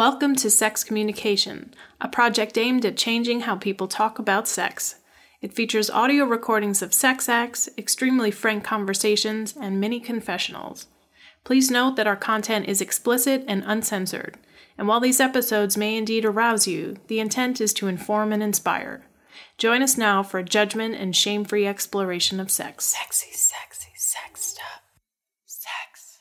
Welcome to Sex Communication, a project aimed at changing how people talk about sex. It features audio recordings of sex acts, extremely frank conversations, and many confessionals. Please note that our content is explicit and uncensored, and while these episodes may indeed arouse you, the intent is to inform and inspire. Join us now for a judgment and shame free exploration of sex. Sexy, sex stuff. Sex.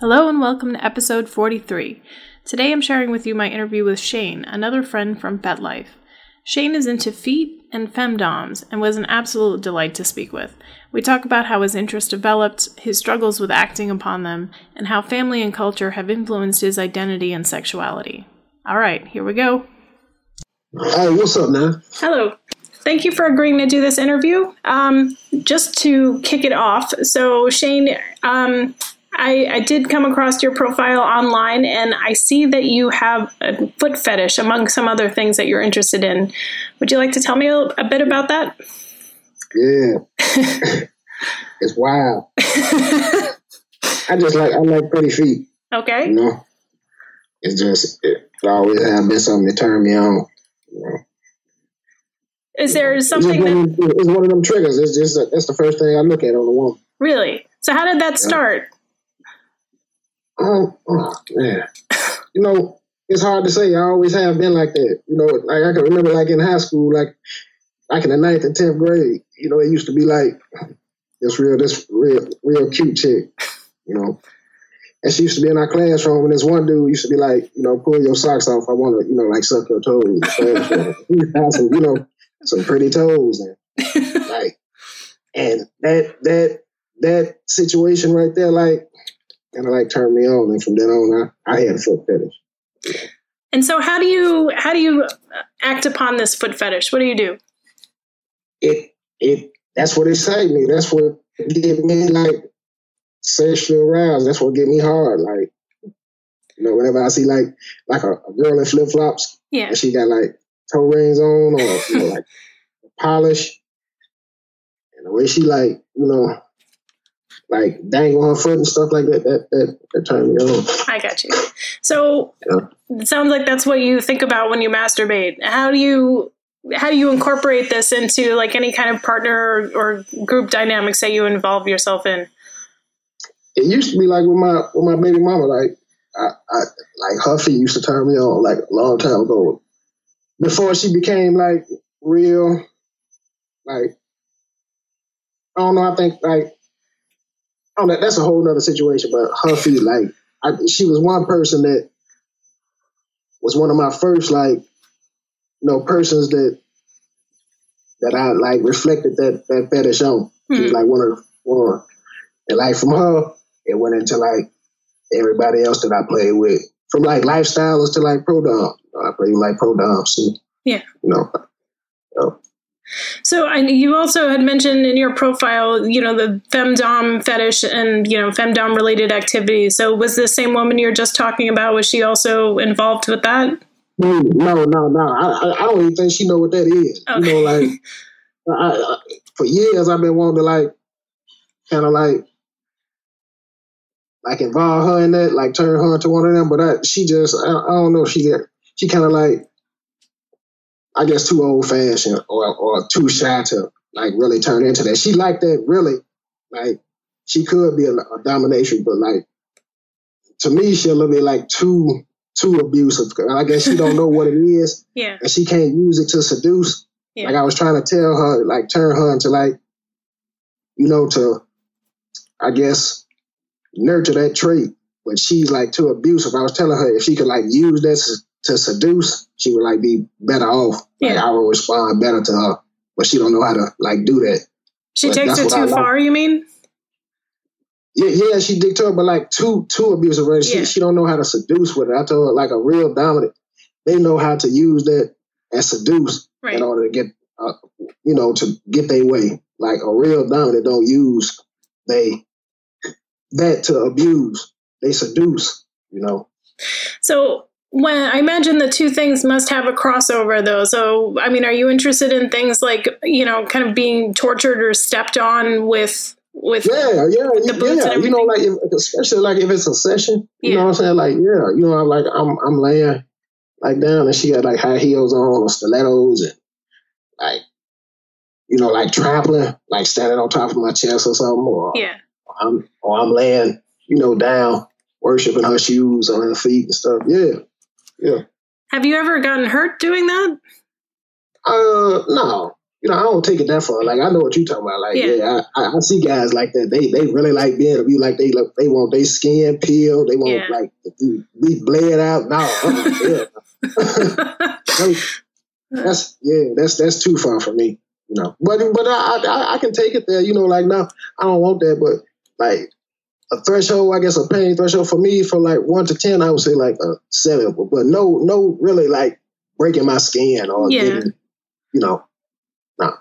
Hello, and welcome to episode 43. Today I'm sharing with you my interview with Shane, another friend from FetLife. Shane is into feet and femdoms and was an absolute delight to speak with. We talk about how his interest developed, his struggles with acting upon them, and how family and culture have influenced his identity and sexuality. All right, here we go. Hey, what's up, man? Hello. Thank you for agreeing to do this interview. Um, just to kick it off, so Shane, um, I, I, did come across your profile online, and I see that you have a foot fetish among some other things that you're interested in. Would you like to tell me a, a bit about that? Yeah, it's wild. I just like I like pretty feet. Okay. You know, it's just it always have been something to turn me on. You know. Is there something it's that it's one of them triggers? It's just that's the first thing I look at on the woman. Really? So how did that start? Oh, oh man. you know, it's hard to say. I always have been like that. You know, like I can remember like in high school, like like in the ninth and tenth grade, you know, it used to be like this real this real real cute chick, you know. And she used to be in our classroom, and this one dude used to be like, you know, pull your socks off. I want to, you know, like suck your toes. he had some, you know, some pretty toes, and like, and that that that situation right there, like, kind of like turned me on, and from then on, I, I had a foot fetish. And so, how do you how do you uh, act upon this foot fetish? What do you do? It it that's what excites me. That's what get me like sexually aroused. That's what get me hard. Like you know, whenever I see like like a, a girl in flip flops, yeah, and she got like toe rings on or you know, like polish, and the way she like you know like dangle her foot and stuff like that. That that, that turned me on. I got you. So yeah. it sounds like that's what you think about when you masturbate. How do you how do you incorporate this into like any kind of partner or, or group dynamics that you involve yourself in? It used to be like with my with my baby mama, like I, I like her feet used to turn me on like a long time ago. Before she became like real, like I don't know. I think like oh, that, that's a whole other situation. But her feet, like, I, she was one person that was one of my first, like, you know, persons that that I like reflected that that fetish on. She was hmm. like one of one, and like from her, it went into like everybody else that I played with, from like lifestyles to like pro dom. I played like pro dom, so yeah, you know, you know so I, you also had mentioned in your profile, you know, the femdom fetish and you know femdom related activities. So was the same woman you're just talking about? Was she also involved with that? Mm, no, no, no. I, I don't even think she know what that is. Okay. You know, like I, I, for years I've been wanting to like kind of like like involve her in that, like turn her into one of them. But I, she just I, I don't know. She she kind of like I guess too old fashioned or or too shy to like really turn into that. She liked that really, like she could be a, a domination, but like to me, she a little bit like too too abusive. I guess she don't know what it is, yeah, and she can't use it to seduce. Yeah. Like I was trying to tell her, like turn her into like, you know, to I guess nurture that trait, but she's like too abusive. I was telling her if she could like use that to seduce, she would like be better off. Like yeah. I would respond better to her, but she don't know how to like do that. She but takes it too like. far. You mean? Yeah, yeah, she did to her, but like too too abusive. Right? She she don't know how to seduce with it. I told her like a real dominant, they know how to use that and seduce right. in order to get, uh, you know, to get their way. Like a real dominant don't use they that to abuse. They seduce. You know. So when I imagine the two things must have a crossover though. So, I mean, are you interested in things like, you know, kind of being tortured or stepped on with with Yeah, yeah, yeah. You know, like if, especially like if it's a session. You know what I'm saying? Like, yeah, you know, I'm like I'm I'm laying like down, and she got like high heels on or stilettos, and like you know, like trampling, like standing on top of my chest or something, or yeah. I'm or I'm laying, you know, down, worshiping her shoes on her feet and stuff. Yeah, yeah. Have you ever gotten hurt doing that? Uh, no, you know, I don't take it that far. Like I know what you're talking about. Like, Yeah. yeah, I, I, see guys like that. They they really like being you like they look, they want their skin peeled. They want Yeah. like to be bled out. No, yeah. That's yeah, that's that's too far for me. You know, but but I, I I can take it there. You know, like no, I don't want that. But like a threshold, I guess a pain threshold for me from like one to ten, I would say like a seven. But, no, no, really like breaking my skin or Yeah. getting, you know, No.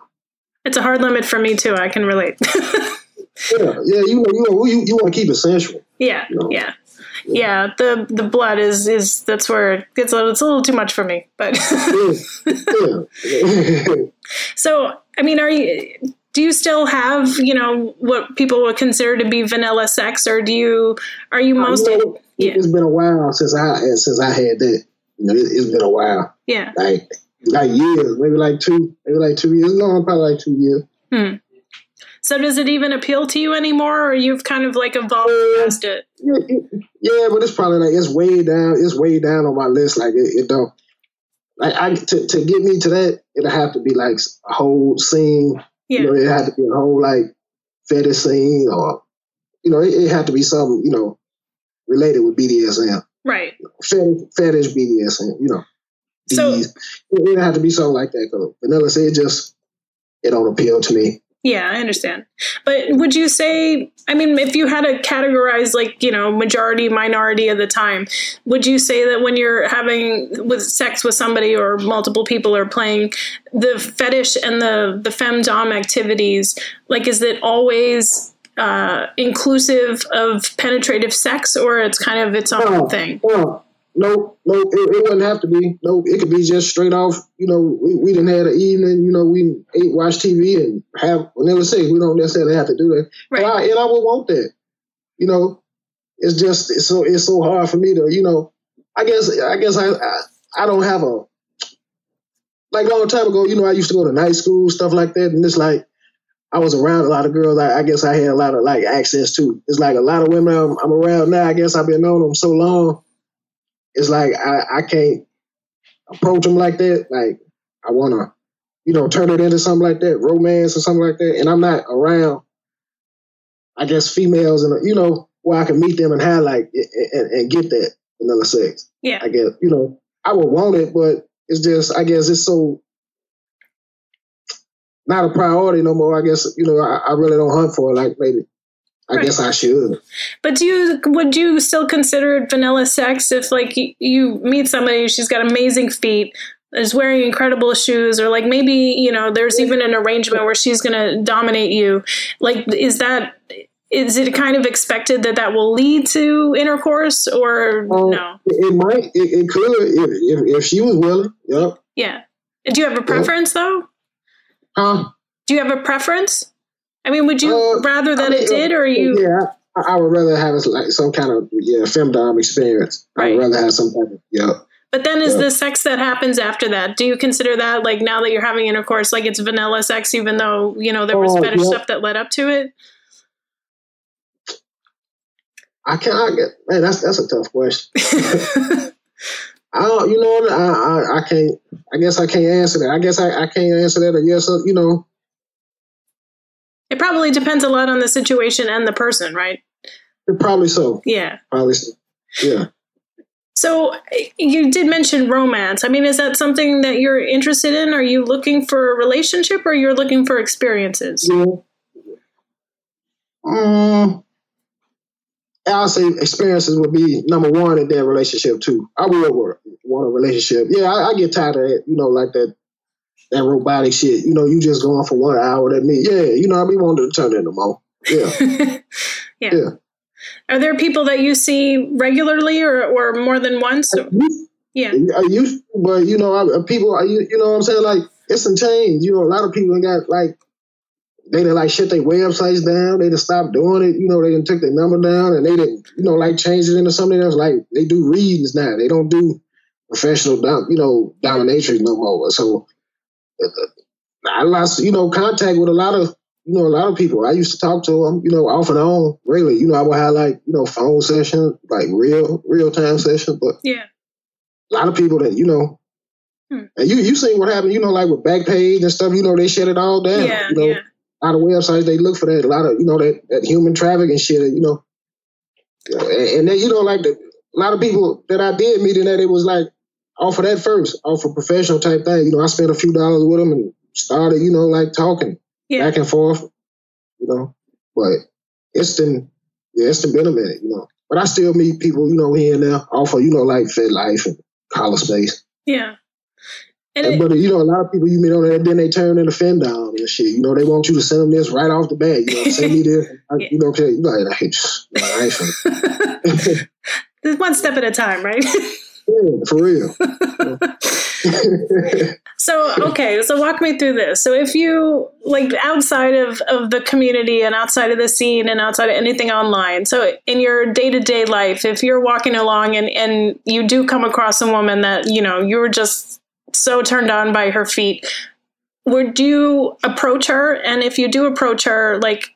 it's a hard limit for me too. I can relate. yeah, yeah. You know, you know, you, you want to keep it sensual. yeah, No. yeah, yeah. The the blood is is that's where it gets a, it's a little too much for me. But Yeah, yeah. so I mean, are you? Do you still have you know what people would consider to be vanilla sex, or do you are you most You know, yeah. It's been a while since I since I had that. You know, it, it's been a while. yeah? like like years, maybe like two, maybe like two years. No, probably like two years. Hmm. So does it even appeal to you anymore, or you've kind of like evolved past it? Yeah, it- yeah, but it's probably like it's way down. It's way down on my list. Like it, it don't. Like I to to get me to that, it'll have to be like a whole scene. Yeah, You know, it had to be a whole like fetish scene, or you know, it, it had to be something you know related with BDSM, right. fetish, fetish BDSM. You know, So- it, it had to be something like that. Vanilla said just it don't appeal to me. Yeah, I understand. But would you say, I mean, if you had to categorize like, you know, majority, minority of the time, would you say that when you're having with sex with somebody or multiple people are playing the fetish and the, the femdom activities, like, is it always uh, inclusive of penetrative sex or it's kind of its own No, thing? No, no, no, it, it wouldn't have to be. No, it could be just straight off. You know, we, we didn't have an evening. You know, we ate, watch TV, and have vanilla sex. We don't necessarily have to do that. Right. And, I, and I would want that. You know, it's just it's so it's so hard for me to. You know, I guess I guess I I, I don't have a like a long time ago. You know, I used to go to night school stuff like that, and it's like. I was around a lot of girls. I, I guess I had a lot of like access to. It's like a lot of women I'm, I'm around now. I guess I've been knowing them so long it's like I, I can't approach them like that. Like I want to, you know, turn it into something like that, romance or something like that. And I'm not around, I guess, females and you know where I can meet them and have like and, and, and get that vanilla sex. Yeah. I guess you know I would want it, but it's just I guess it's so not a priority no more. I guess you know I, I really don't hunt for it like maybe. I Right. guess I should. But do you would you still consider it vanilla sex if like you meet somebody she's got amazing feet is wearing incredible shoes or like maybe you know there's even an arrangement where she's going to dominate you like is that is it kind of expected that that will lead to intercourse or Um, no It, it might. It, it could if, if if she was willing. Yep. yeah do you have a preference though Huh? do you have a preference i mean would you Uh, rather that I mean, it did or you Yeah, I, I would rather have like some kind of yeah femdom experience. I would rather have some kind of yeah. But then is Yeah. the sex that happens after that? Do you consider that like now that you're having intercourse, like it's vanilla sex, even though you know there was Oh, fetish yeah. stuff that led up to it? I can't. I get man. That's that's a tough question. I don't. You know. I, I I can't. I guess I can't answer that. I guess I, I can't answer that. Or yes. Or, you know. It probably depends a lot on the situation and the person, right? Probably so. Yeah. Probably so. Yeah. So you did mention romance. I mean, is that something that you're interested in? Are you looking for a relationship or you're looking for experiences? Um, I'll say experiences would be number one in that relationship too. I would want a relationship. Yeah, I, I get tired of it, You know, like that that robotic shit. You know, you just going for one hour. That me. Yeah, you know, I be wanting to turn into more. Yeah, yeah. yeah. Are there people that you see regularly or, or more than once? Yeah. I used, but you know, I, people, I, you know what I'm saying? Like, it's some change. You know, a lot of people got like, they didn't like shut their websites down. They just stop doing it. You know, they didn't took their number down and they didn't, you know, like change it into something else. Like they do readings now. They don't do professional, dom- you know, dominatrix no more. So uh, I lost, you know, contact with a lot of, you know, a lot of people. I used to talk to them, you know, off and on, really. You know, I would have like, you know, phone sessions, like real, real time sessions. But yeah, a lot of people that, you know, Hmm. and you you seen what happened, you know, like with Backpage and stuff, you know, they shut it all down. yeah, you know, yeah. a lot of websites they look for that. A lot of you know that, that human trafficking and shit. You know, and, and then you know like the, a lot of people that I did meet in that it was like off of that first, off of professional type thing. You know, I spent a few dollars with them and started you know like talking Yeah. back and forth. You know, but it's been yeah, it's been a minute. You know, but I still meet people you know here and there off of you know like FetLife and Collar Space. Yeah. And And, it, but you know, a lot of people you meet on there, then they turn into findom and shit. You know, they want you to send them this right off the bat. You know, send me this. I, Yeah. You know, okay, you like, hey, just, man, I ain't one step at a time, right? For real. So okay, so walk me through this. So if you like outside of of the community and outside of the scene and outside of anything online, so in your day to day life, if you're walking along and and you do come across a woman that you know you were just so turned on by her feet, would you approach her? And if you do approach her, like,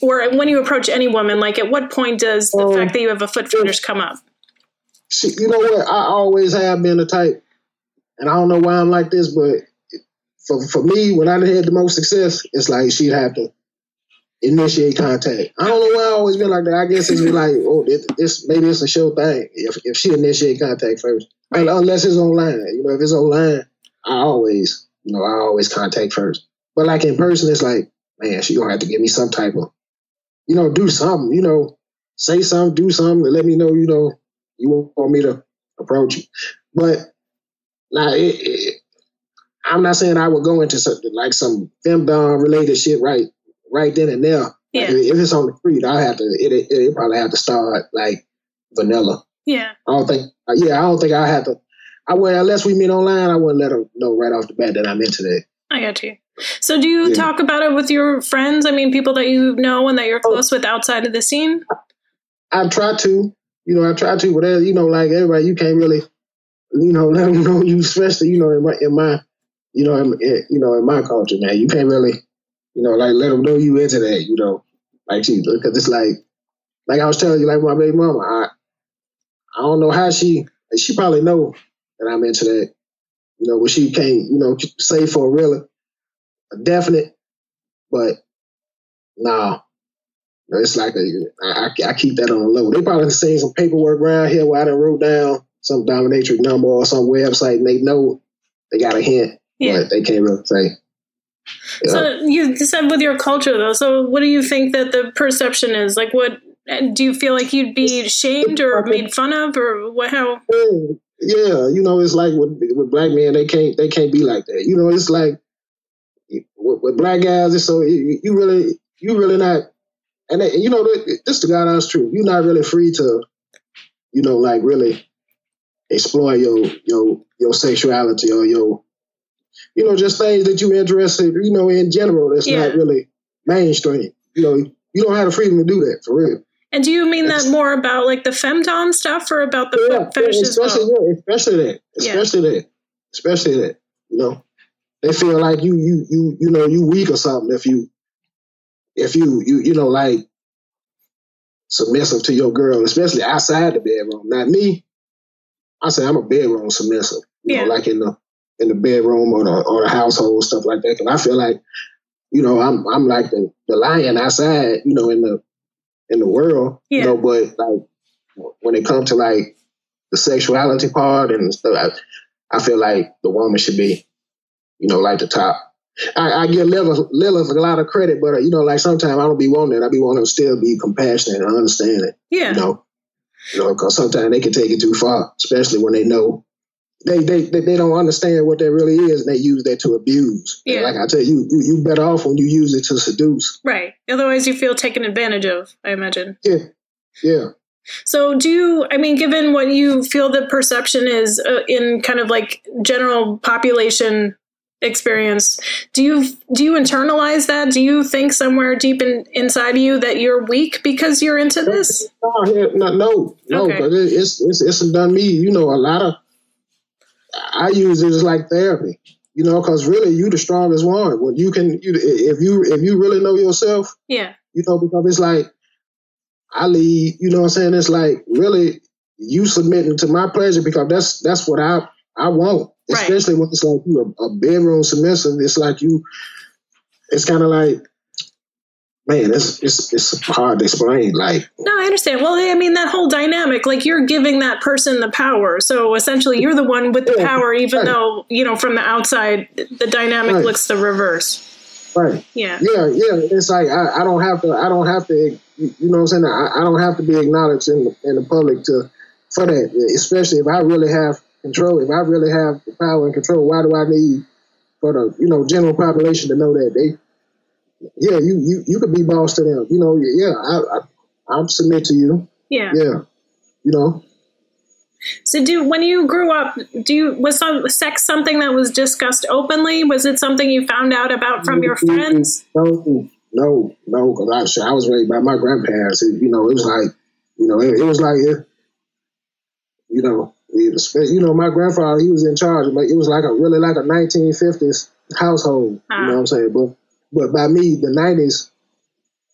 or when you approach any woman, like, at what point does the Um, fact that you have a foot fetish come up? You know what? I always have been the type, and I don't know why I'm like this, but for for me, when I had the most success, it's like she'd have to initiate contact. I don't know why I always been like that. I guess it's been like, oh, this, this maybe it's a show thing. If if she initiate contact first, Right. unless it's online. You know, if it's online, I always, you know, I always contact first. But like in person, it's like, man, she gonna have to give me some type of, you know, do something. You know, say something, do something, let me know. You know, you want me to approach you. But now, it, it, I'm not saying I would go into something like some femdom related shit right, right then and there. Like, Yeah, if it's on the street, I have to. It, it, probably have to start like vanilla. yeah, I don't think. Uh, yeah, I don't think I have to. I would unless we meet online. I wouldn't let her know right off the bat that I'm into that. I got you. So do you Yeah. talk about it with your friends? I mean, people that you know and that you're Oh. close with outside of the scene? I try to, you know, I try to, but uh, you know, like everybody, you can't really, you know, let them know you, especially, you know, in my, in my, you know, in, in, you know, in my culture, man, you can't really, you know, like let them know you into that, you know, like she, because it's like, like I was telling you, like my baby mama, I, I don't know how she, she probably know that I'm into that, you know, but she can't, you know, say for a real, a definite, but no, it's like a, I, I- keep that on the low. They probably seen some paperwork around here where I done wrote down some dominatrix number or some website and they know they got a hint, Yeah. but they can't really say. Yeah. So you said with your culture though. So what do you think that the perception is? Like, what do you feel like you'd be shamed or made fun of, or what? How? Yeah, yeah, you know, it's like with with black men, they can't they can't be like that. You know, it's like with, with black guys, it's so you, you really you really not, and they, you know, this the God honest truth. You're not really free to, you know, like really explore your your your sexuality or your, you know, just things that you're interested, you know, in general. That's Yeah. not really mainstream. You know, you don't have the freedom to do that for real. And do you mean that more about like the femdom stuff, or about the yeah, fetish especially, well? yeah, especially that, Yeah. especially that, especially that. You know, they feel like you, you, you, you know, you weak or something if you, if you, you, you know, like submissive to your girl, especially outside the bedroom. Not me. I say I'm a bedroom submissive. You Yeah. know, like in the in the bedroom or the or the household stuff like that. Because I feel like, you know, I'm I'm like the, the lion outside. You know, in the in the world. Yeah. You know, but like when it comes to like the sexuality part and stuff, I, I feel like the woman should be, you know, like the top. I, I give Lilith, Lilith a lot of credit, but uh, you know, like sometimes I don't be wanting it. I be wanting to still be compassionate and understand it. Yeah, You know, you know, because sometimes they can take it too far, especially when they know they they they, they don't understand what that really is, and they use that to abuse. Yeah. like I tell you, you you better off when you use it to seduce. right. Otherwise, you feel taken advantage of. I imagine. Yeah, yeah. So, do you, I mean, given what you feel the perception is uh, in kind of like general population experience do you do you internalize that? Do you think somewhere deep in, inside of you that you're weak because you're into this? no no no, Okay. but it, it's it's it's done me. You know a lot of i use it as like therapy you know because really you the strongest one. When you can you, if you if you really know yourself yeah. you know because it's like i lead you know what i'm saying? It's like really you submitting to my pleasure because that's that's what i i want Right. especially when it's like you a, a bedroom submissive it's like you it's kind of like man it's it's it's hard to explain like no i understand well i mean that whole dynamic like you're giving that person the power so essentially you're the one with the Yeah, power even right. though you know from the outside the dynamic Right. looks the reverse right yeah Yeah, yeah. It's like I, I don't have to. I don't have to. You know what I'm saying? I, I don't have to be acknowledged in the, in the public to for that. Especially if I really have control. If I really have the power and control, why do I need for the you know general population to know that they? Yeah, you you you could be boss to them. You know, yeah. I, I I'm submit to you. yeah Yeah, you know. So, do when you grew up, do you was some, sex something that was discussed openly? Was it something you found out about from your mm-hmm. friends? No, no, no. Because I, I was raised by my grandparents. It, you know, it was like, you know, it, it was like, it, you know, you know, my grandfather he was in charge. But it was like a really like a 1950s household. Ah. You know what I'm saying? But but by me, the 90s,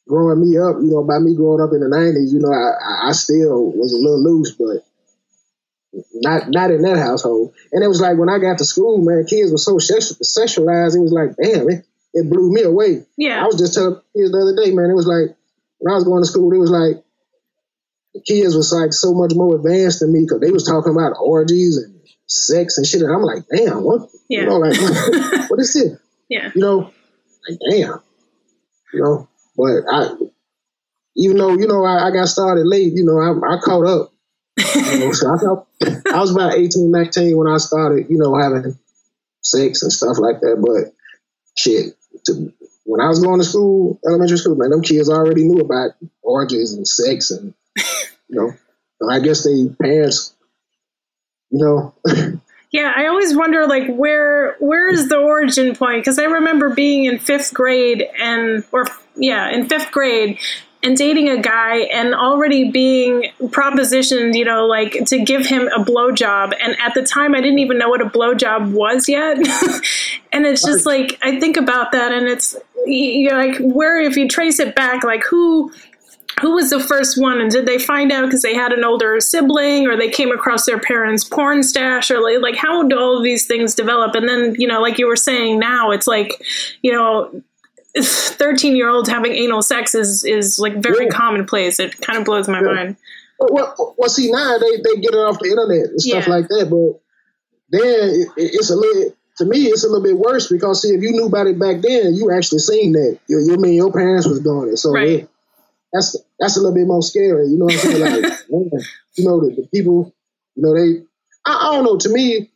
growing me up, you know, by me growing up in the 90s, you know, I, I- I still was a little loose, but not not in that household. And it was like when I got to school, man, kids were so sexualized. It was like, damn, it, it blew me away. Yeah. I was just telling kids the other day, man. It was like when I was going to school, it was like the kids was like so much more advanced than me because they was talking about orgies and sex and shit. And I'm like, damn, what? Yeah. You know, like what is this? Yeah. You know, like damn. You know, but I, even though you know I, I got started late, you know I, I caught up. You know, so I, felt, I was about 18, 19 when I started, you know, having sex and stuff like that. But shit, to, when I was going to school, elementary school, man, them kids already knew about orgies and sex and, you know, I guess they parents, you know, Yeah, I always wonder like where where is the origin point? Because I remember being in fifth grade and or yeah, in fifth grade and dating a guy and already being propositioned, you know, like to give him a blowjob. And at the time, I didn't even know what a blowjob was yet. and it's just like I think about that, and it's you know, like where if you trace it back, like who who was the first one and did they find out because they had an older sibling or they came across their parents porn stash or like, like how do all of these things develop and then you know like you were saying now it's like you know 13 year olds having anal sex is is like very Yeah. commonplace it kind of blows my Yeah. mind well, well, see now they, they get it off the internet and stuff Yeah. like that, but then it, it- it's a little to me it's a little bit worse because see if you knew about it back then, you actually seen that. You, you mean your parents was doing it, so Right. it- that's that's a little bit more scary. You know what I'm saying? Like, man, you know the, the people, you know they. I, I don't know. To me,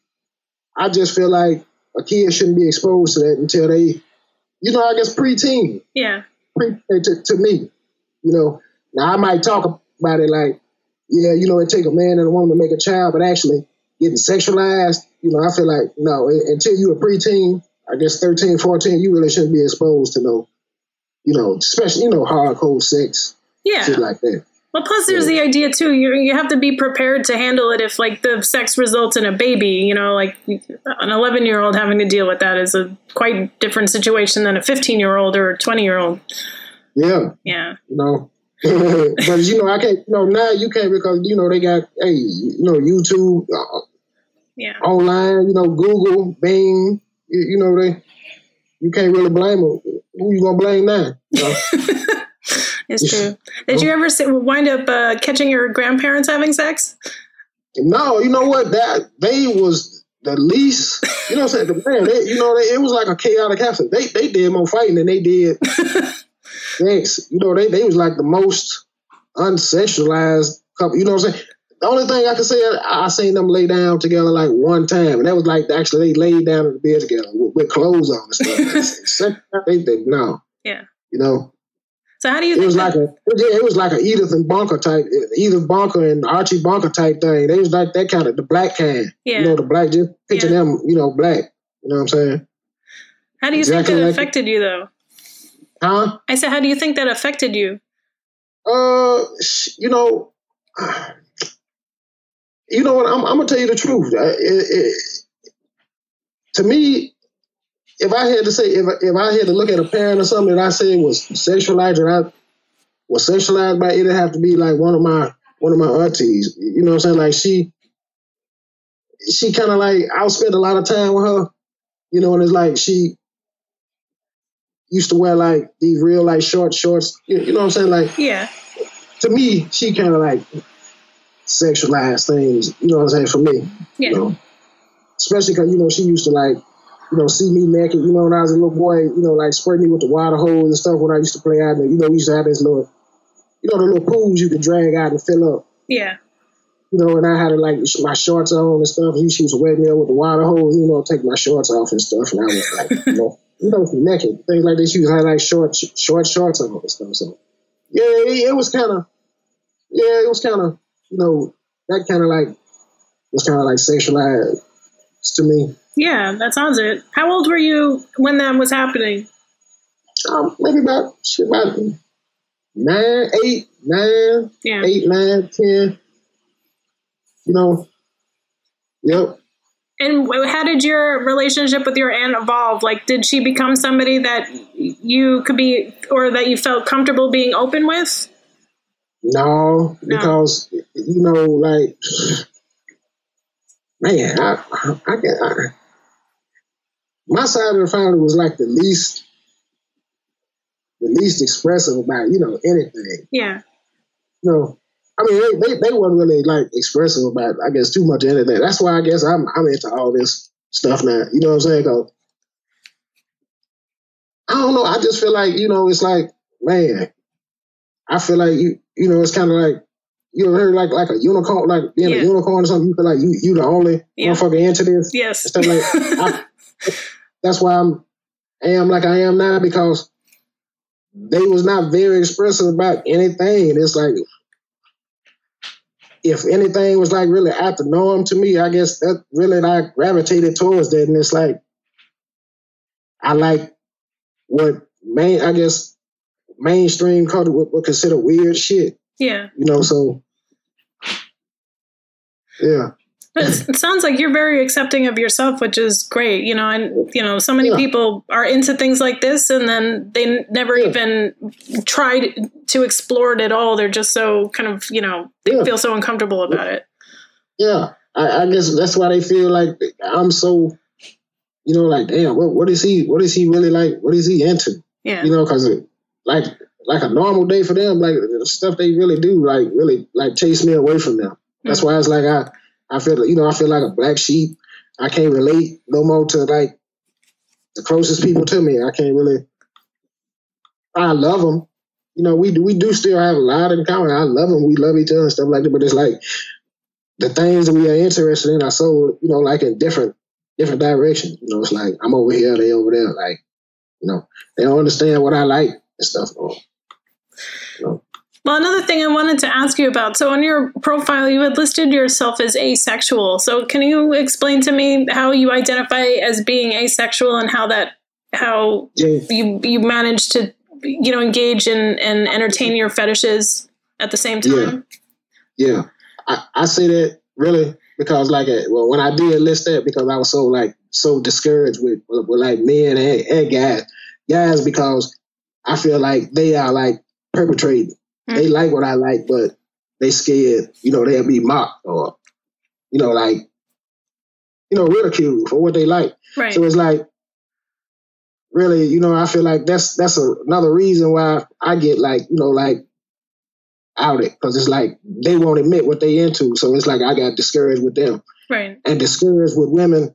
I just feel like a kid shouldn't be exposed to that until they, you know, I guess preteen yeah pre- eh, to, to me. You know, now I might talk about it like, yeah, you know, it take a man and a woman to make a child, but actually getting sexualized, you know, I feel like no, u- until you a preteen, I guess 13, 14, you really shouldn't be exposed to no, you know, especially you know, hardcore sex, yeah shit like that. well plus there's the idea too you, you have to be prepared to handle it if like the sex results in a baby you know like an 11 year old having to deal with that is a quite different situation than a 15 year old or a 20 year old Yeah, yeah you know. but you know, I can't. You know, now you can't because you know they got hey, you know, YouTube, uh, yeah online, you know, Google, Bing, you, you know, they you can't really blame them. Who you gonna blame now? You know? It's true. Did you ever sit, wind up uh, catching your grandparents having sex? no, you know what? That they was the least. You know what I'm saying? The man, they, you know, they, it was like a chaotic happening. They they did more fighting than they did sex. You know, they they was like the most unsexualized couple. You know what I'm saying? The only thing I can say, I, I seen them lay down together like one time, and that was like actually they laid down in the bed together with, with clothes on and stuff. They did no. Yeah. You know, So how do you it think? was that- like a yeah, it was like a Edith and Bunker type, Edith Bunker and Archie Bunker type thing. They was like that kind of the black kind. Yeah. You know, the black. Just picture Yeah. them. You know, black. You know what I'm saying? How do you exactly think that like affected it. you, though? Huh? I said, how do you think that affected you? Uh, you know, you know what? I'm, I'm gonna tell you the truth. It, it, to me, if I had to say, if if I had to look at a parent or something that I said was sexualized, and I was sexualized by it, it'd have to be like one of my one of my aunties. You know what I'm saying? Like she, she kind of like I'll spend a lot of time with her. You know, and it's like she used to wear like these real like short shorts. You, you know what I'm saying? Like yeah. To me, she kind of like sexualized things. You know what I'm saying? For me, yeah. You know? Especially because you know she used to like you know, see me naked, you know, when I was a little boy, you know, like spray me with the water hose and stuff when I used to play out there. You know, we used to have this little, you know, the little pools you could drag out and fill up. Yeah. You know, and I had to like my shorts on and stuff. He used to wet me up with the water hose, you know, take my shorts off and stuff. And I was like, you know, you know, naked. Things like this. Was had like short, short shorts on and stuff. So, yeah, it was kind of, yeah, it was kind of, you know, that kind of like, was kind of like sexualized to me. Yeah, that sounds it. How old were you when that was happening? Um, maybe about about nine, eight, nine, yeah. eight, nine, ten. You know. Yep. And how did your relationship with your aunt evolve? Like, did she become somebody that you could be, or that you felt comfortable being open with? No, no. because you know, like, man, I, I, I, I my side of the family was like the least the least expressive about you know anything. Yeah. You know, I mean they, they, they weren't really like expressive about I guess too much anything. That's why I guess I'm I'm into all this stuff now. You know what I'm saying? Cause I don't know. I just feel like you know it's like man. I feel like you you know it's kind of like you ever heard like like a unicorn like being yeah. a unicorn or something. You feel like you you the only yeah. motherfucker into this. Yes. Stuff like I, that's why I'm I am like I am now because they was not very expressive about anything. It's like if anything was like really at the norm to me, I guess that really like gravitated towards that. And it's like I like what main I guess mainstream culture would, would consider weird shit. Yeah. You know, so yeah. It sounds like you're very accepting of yourself, which is great. You know, and you know, so many yeah. people are into things like this, and then they never yeah. even tried to explore it at all. They're just so kind of, you know, they yeah. feel so uncomfortable about it. Yeah, I, I, guess that's why they feel like I'm so, you know, like damn, what, what is he? What is he really like? What is he into? Yeah, you know, because like like a normal day for them, like the stuff they really do, like really like chase me away from them. That's mm-hmm. why it's like I I feel, you know, I feel like a black sheep. I can't relate no more to like the closest people to me. I can't really. I love them. You know, we do, we do still have a lot in common. I love them. We love each other and stuff like that. But it's like the things that we are interested in are so, you know, like in different different directions. You know, it's like I'm over here, they over there. Like, you know, they don't understand what I like and stuff. You know. Well, another thing I wanted to ask you about. So, on your profile, you had listed yourself as asexual. So, can you explain to me how you identify as being asexual and how that how yeah. you you manage to you know engage and and entertain your fetishes at the same time? Yeah, yeah. I, I say that really because like uh, well when I did list that because I was so like so discouraged with with, with like men and, and guys guys because I feel like they are like perpetrating Mm-hmm. They like what I like, but they scared, you know, they'll be mocked or, you know, like, you know, ridiculed for what they like. Right. So it's like, really, you know, I feel like that's that's a, another reason why I get like, you know, like outed because it's like they won't admit what they into. So it's like I got discouraged with them, right? And discouraged with women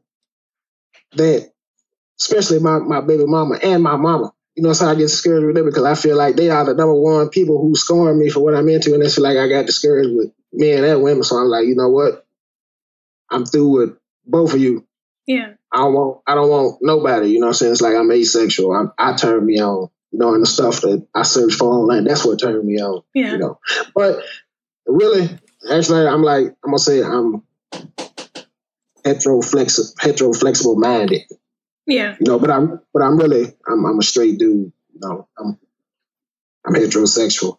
that, especially my my baby mama and my mama, you know, so I get discouraged with them because I feel like they are the number one people who scorn me for what I'm into, and it's like I got discouraged with men and women. So I'm like, you know what? I'm through with both of you. Yeah. I don't want I don't want nobody, you know what I'm saying? It's like I'm asexual. I'm, I turn me on, you know, and the stuff that I search for online, that's what turned me on. Yeah. You know. But really, actually I'm like I'm gonna say I'm hetero flexible hetero flexible minded. Yeah. You know, but I'm but I'm really I'm I'm a straight dude. You know, I'm I'm heterosexual.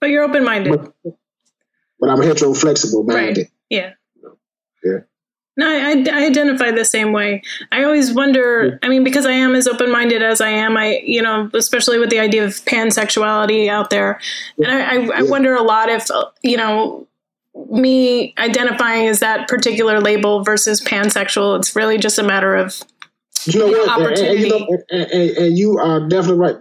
But you're open minded. But, but I'm hetero flexible minded. Right. Yeah. Yeah. No, I, I identify the same way. I always wonder. I mean, because I am as open minded as I am, I you know, especially with the idea of pansexuality out there, and I, I, I wonder a lot if you know me identifying as that particular label versus pansexual. It's really just a matter of You know what? And, and, you know, and, and, you are definitely right.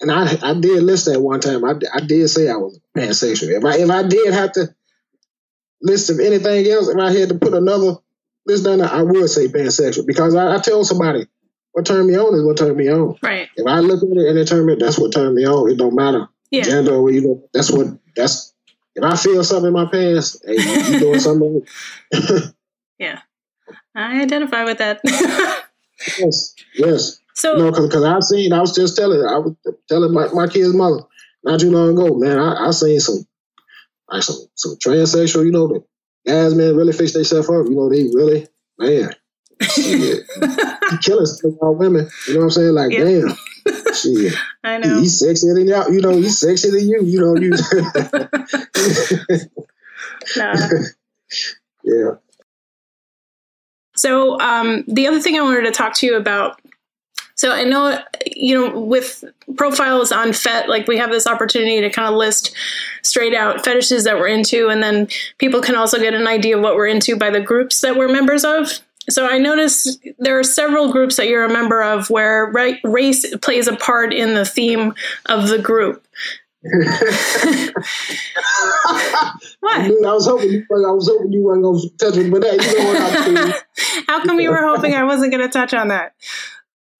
And I I did list that one time. I, I did say I was pansexual. If I if I did have to list of anything else, if I had to put another list down, there, I would say pansexual because I, I tell somebody what turned me on is what turned me on. right. If I look at it and it turned me, that's what turned me on. It don't matter Yeah. gender or you know. That's what that's. If I feel something in my pants, hey, you doing something? Yeah, I identify with that. yes, yes. so No, because I've seen, I was just telling, I was telling my, my kid's mother not too long ago, man, I, I seen some, like some, some transsexual, you know, the guys, man, really fix themselves up. You know, they really, man, shit. killing some all women. You know what I'm saying? Like, damn. Shit. I He, know. he's sexier than y'all. You know, he's sexier than you. You know, you. Nah. yeah. So um, the other thing I wanted to talk to you about. So I know you know with profiles on FET, like we have this opportunity to kind of list straight out fetishes that we're into, and then people can also get an idea of what we're into by the groups that we're members of. So I noticed there are several groups that you're a member of where race plays a part in the theme of the group. I, What? I was hoping you, I was hoping you weren't gonna touch it, but that you know what I'm. How come you were hoping I wasn't going to touch on that?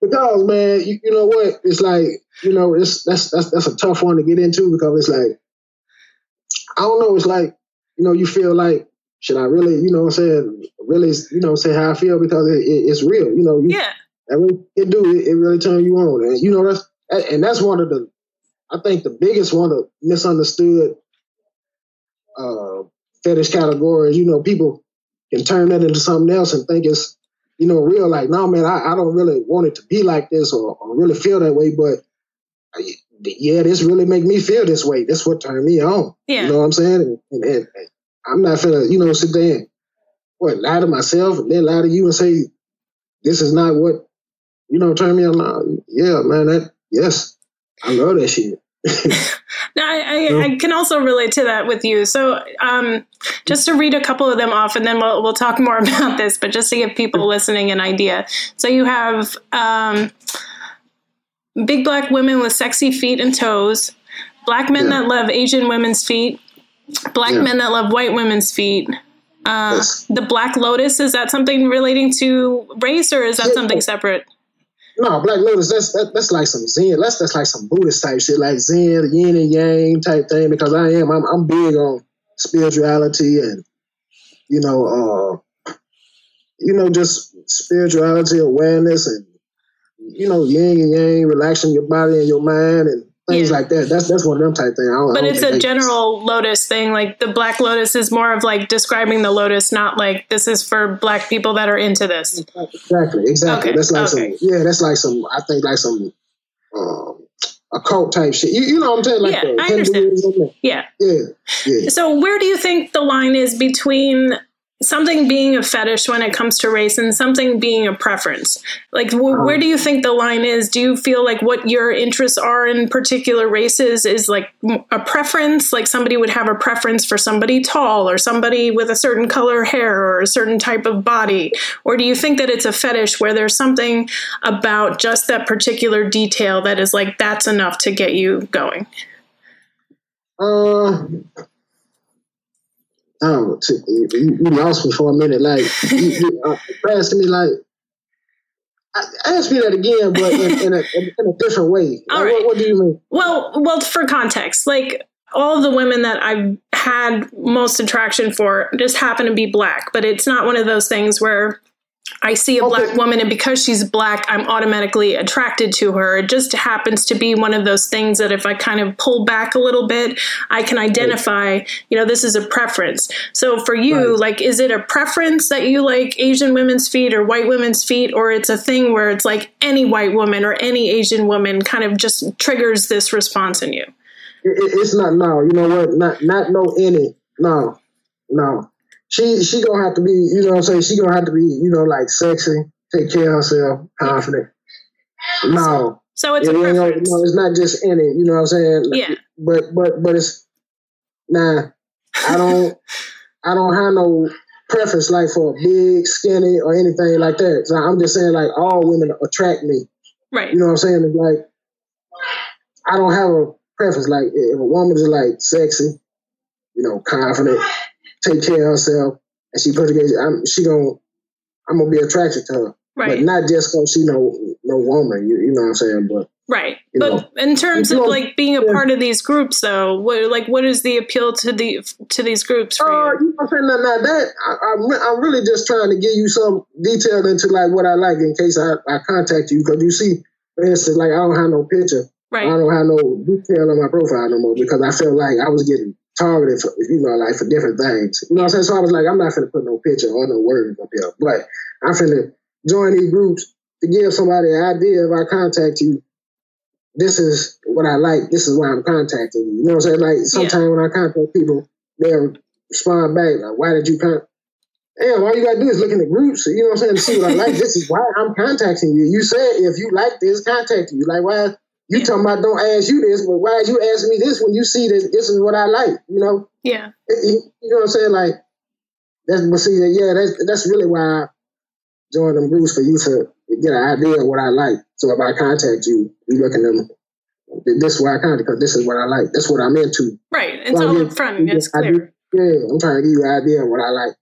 Because man, you, you know what? It's like you know, it's that's that's that's a tough one to get into because it's like I don't know. It's like you know, you feel like should I really, you know, what I'm saying, really, you know, say how I feel because it, it, it's real. You know, you, Yeah. that really, it do it, it really turn you on, and you know that's and that's one of the I think the biggest one of misunderstood uh, fetish categories. You know, people can turn that into something else and think it's you know real. Like, no, man, I, I don't really want it to be like this or, or really feel that way, but uh, yeah, this really make me feel this way. That's what turned me on. Yeah. You know what I'm saying? And, and, and I'm not finna, you know, sit there and what lie to myself and then lie to you and say this is not what you know turn me on. Yeah, man, that yes, I love that shit. No, I, I, I can also relate to that with you. So, um, just to read a couple of them off, and then we'll we'll talk more about this. But just to give people listening an idea, so you have um, big black women with sexy feet and toes, black men Yeah. that love Asian women's feet, black Yeah. men that love white women's feet. Uh, Yes. The Black Lotus is that something relating to race, or is that something separate? No, Black Lotus, that's that, that's like some Zen. That's that's like some Buddhist type shit, like Zen, yin and yang type thing. Because I am, I'm, I'm big on spirituality and you know, uh, you know, just spirituality, awareness, and you know, yin and yang, relaxing your body and your mind, and things Yeah. like that. That's that's one of them type things. I don't, I But it's a general lotus thing. Like the black lotus is more of like describing the lotus, not like this is for black people that are into this. Exactly, exactly. Okay, That's like okay. some, yeah, that's like some. I think like some. Um, occult type shit. You, you know what I'm saying? Like Yeah, I understand. Yeah. Yeah, yeah. So where do you think the line is between something being a fetish when it comes to race and something being a preference? Like wh- Um, where do you think the line is? Do you feel like what your interests are in particular races is like a preference? Like somebody would have a preference for somebody tall or somebody with a certain color hair or a certain type of body? Or do you think that it's a fetish where there's something about just that particular detail that is like that's enough to get you going? Uh, oh, t- you, you lost me for a minute. Like, you, you uh, asking me like, I- ask me that again, but in, in, a, in a different way. All Like, right. what, what do you mean? Well, well, for context, like all of the women that I've had most attraction for just happen to be black, but it's not one of those things where I see a okay. black woman and because she's black, I'm automatically attracted to her. It just happens to be one of those things that if I kind of pull back a little bit, I can identify, you know, this is a preference. So for you, right. like, is it a preference that you like Asian women's feet or white women's feet, or it's a thing where it's like any white woman or any Asian woman kind of just triggers this response in you? It's not now. You know what? Not not no any. No, no she she gonna have to be, you know what I'm saying? She gonna have to be, you know, like sexy, take care of herself, confident. No. So it's it, a you know, no, it's not just any, you know what I'm saying? Yeah. But but but it's nah. I don't I don't have no preference like for big, skinny, or anything like that. So I'm just saying like all women attract me. Right. You know what I'm saying? It's like I don't have a preference. Like if a woman is like sexy, you know, confident, take care of herself, and she put together. I'm, she gonna, I'm gonna be attracted to her, right? But not just cause she no no woman. You, you know what I'm saying? But right. But know, in terms of like being a yeah. part of these groups, though, what like what is the appeal to the to these groups for uh, you? you know what I'm saying? Now, now that I, am I'm, I'm really just trying to give you some detail into like what I like in case I, I contact you because you see, for instance, like I don't have no picture. Right. I don't have no detail on my profile no more because I felt like I was getting targeted for, you know, like for different things. You know what I'm saying? So I was like, I'm not gonna put no picture or no words up here, but I'm finna join these groups to give somebody an idea if I contact you. This is what I like. This is why I'm contacting you. You know what I'm saying? Like sometimes yeah. when I contact people, they'll respond back like, "Why did you contact?" Damn, all you gotta do is look in the groups. You know what I'm saying? To see what I like. this is why I'm contacting you. You said if you like this, contact you. Like why? You talking about don't ask you this, but why are you asking me this when you see that this is what I like? You know? Yeah. You know what I'm saying? Like that's but see yeah, that's that's really why I joined them groups for you to get an idea of what I like. So if I contact you, you look at them. This is why I contact because this is what I like. That's what I'm into. Right. It's so all up front. It's clear. yeah, I'm trying to give you an idea of what I like.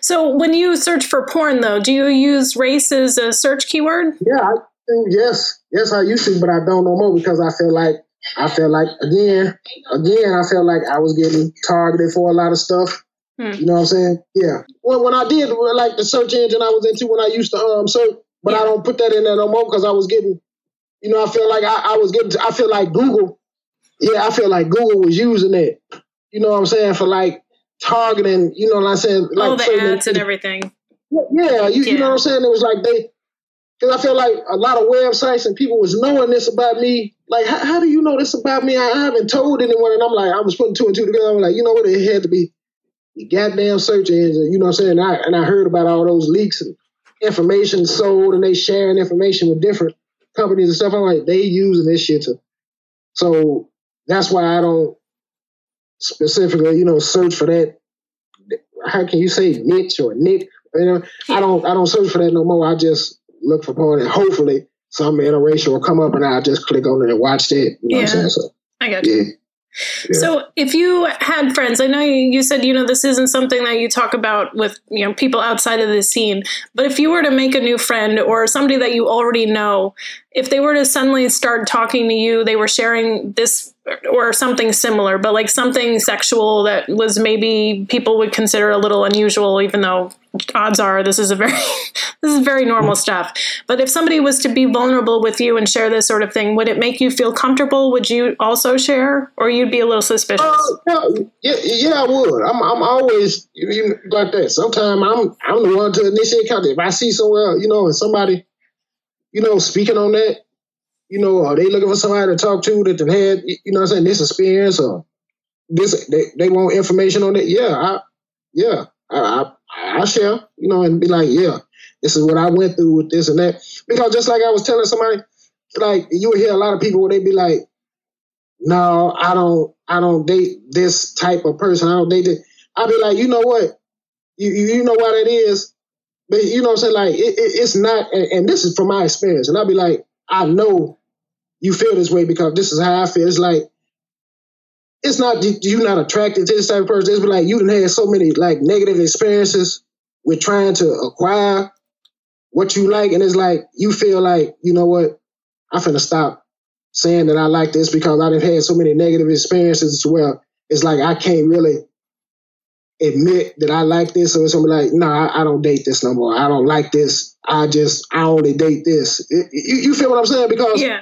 So when you search for porn, though, do you use race as a search keyword? Yeah, yes, yes, I used to, but I don't no more because I feel like I feel like again, again, I felt like I was getting targeted for a lot of stuff. Hmm. You know what I'm saying? Yeah. Well, when I did like the search engine I was into when I used to um search, but yeah. I don't put that in there no more because I was getting, you know, I feel like I, I was getting, I feel like Google, yeah, I feel like Google was using it. You know what I'm saying for like targeting. You know what I'm saying? Like all the ads and everything. Yeah, you, yeah. you know what I'm saying? It was like they because I feel like a lot of websites and people was knowing this about me. Like, how, how do you know this about me? I, I, haven't told anyone, and I'm like, I was putting two and two together. I'm like, you know what? It had to be the goddamn search engine. You know what I'm saying? I, and I heard about all those leaks and information sold, and they sharing information with different companies and stuff. I'm like, they using this shit to. So that's why I don't specifically, you know, search for that. How can you say niche or nick? You know, I don't. I don't search for that no more. I just look for porn, and hopefully some interracial will come up, and I'll just click on it and watch it. You know yeah. So, I got you. Yeah. Yeah. So, if you had friends, I know you said you know this isn't something that you talk about with you know people outside of the scene, but if you were to make a new friend or somebody that you already know, if they were to suddenly start talking to you, they were sharing this or something similar, but like something sexual that was maybe people would consider a little unusual, even though odds are this is a very this is very normal stuff. But if somebody was to be vulnerable with you and share this sort of thing, would it make you feel comfortable? Would you also share, or you'd be a little suspicious? Uh, yeah, yeah, I would. I'm, I'm always like that. Sometimes I'm I'm the one to initiate contact. If I see somewhere, you know, somebody, you know, speaking on that, you know, are they looking for somebody to talk to that they had, you know, I'm saying this experience or this they, they want information on it? Yeah, I, yeah, I, I, I share, you know, and be like, yeah, this is what I went through with this and that. Because just like I was telling somebody, like you would hear a lot of people where they be like, no, I don't, I don't date this type of person. I don't date it. I'd be like, you know what? You, you know what it is? You know what I'm saying? Like, it, it, it's not, and, and this is from my experience. And I'll be like, I know you feel this way because this is how I feel. It's like it's not you're not attracted to this type of person. It's like you done had so many like negative experiences with trying to acquire what you like, and it's like you feel like you know what I'm finna stop saying that I like this because I've had so many negative experiences as well. It's like I can't really admit that I like this, or something like, no, I, I, don't date this no more. I don't like this. I just, I only date this. It, you, you, feel what I'm saying? Because yeah.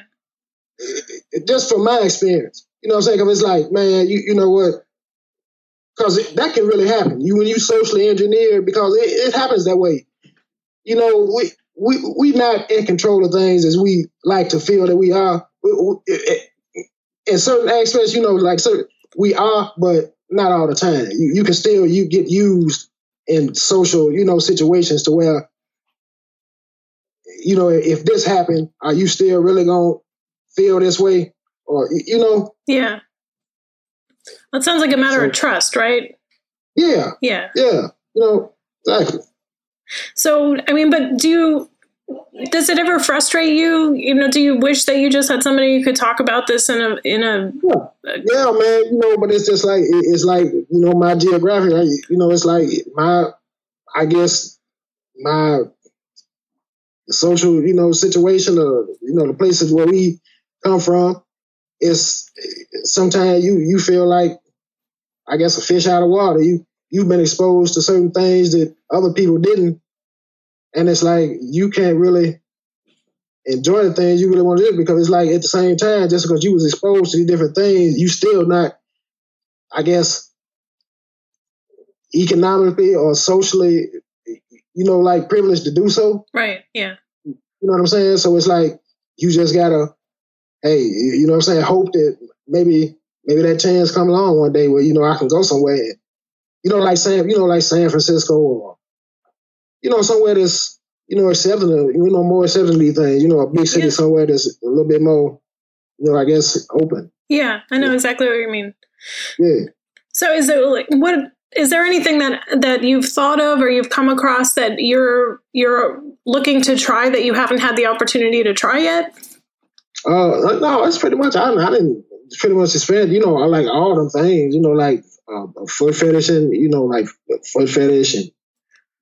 It, just from my experience, you know what I'm saying? Because it's like, man, you, you know what? Because that can really happen. You when you socially engineer, because it, it happens that way. You know, we we we not in control of things as we like to feel that we are. We, we, in certain aspects, you know, like so we are, but not all the time. You, you can still you get used in social, you know, situations to where, you know, if this happened, are you still really gonna feel this way, or you know? Yeah. That sounds like a matter so, of trust, right? Yeah. Yeah. Yeah. You know, exactly. So, I mean, but do you, does it ever frustrate you? You know, do you wish that you just had somebody you could talk about this in a, in a, yeah, yeah man, you know, but it's just like, it's like, you know, my geographic, you know, it's like my, I guess my social, you know, situation or, you know, the places where we come from, it's sometimes you, you feel like, I guess a fish out of water. You, you've been exposed to certain things that other people didn't. And it's like you can't really enjoy the things you really want to do because it's like at the same time, just because you was exposed to these different things, you still not, I guess, economically or socially, you know, like privileged to do so. Right. Yeah. You know what I'm saying? So it's like you just gotta, hey, you know what I'm saying? Hope that maybe maybe that chance come along one day where you know I can go somewhere you know, like San, you know, like San Francisco or, you know, somewhere that's, you know, accepting, you know, more accepting these things, you know, a big city yeah. somewhere that's a little bit more, you know, I guess open. Yeah, I know yeah. exactly what you mean. Yeah. So is there like, what, is there anything that, that you've thought of or you've come across that you're, you're looking to try that you haven't had the opportunity to try yet? Uh, no, it's pretty much, I, I didn't pretty much expand, you know, I like all them things, you know, like um, foot fetish and you know like foot fetish and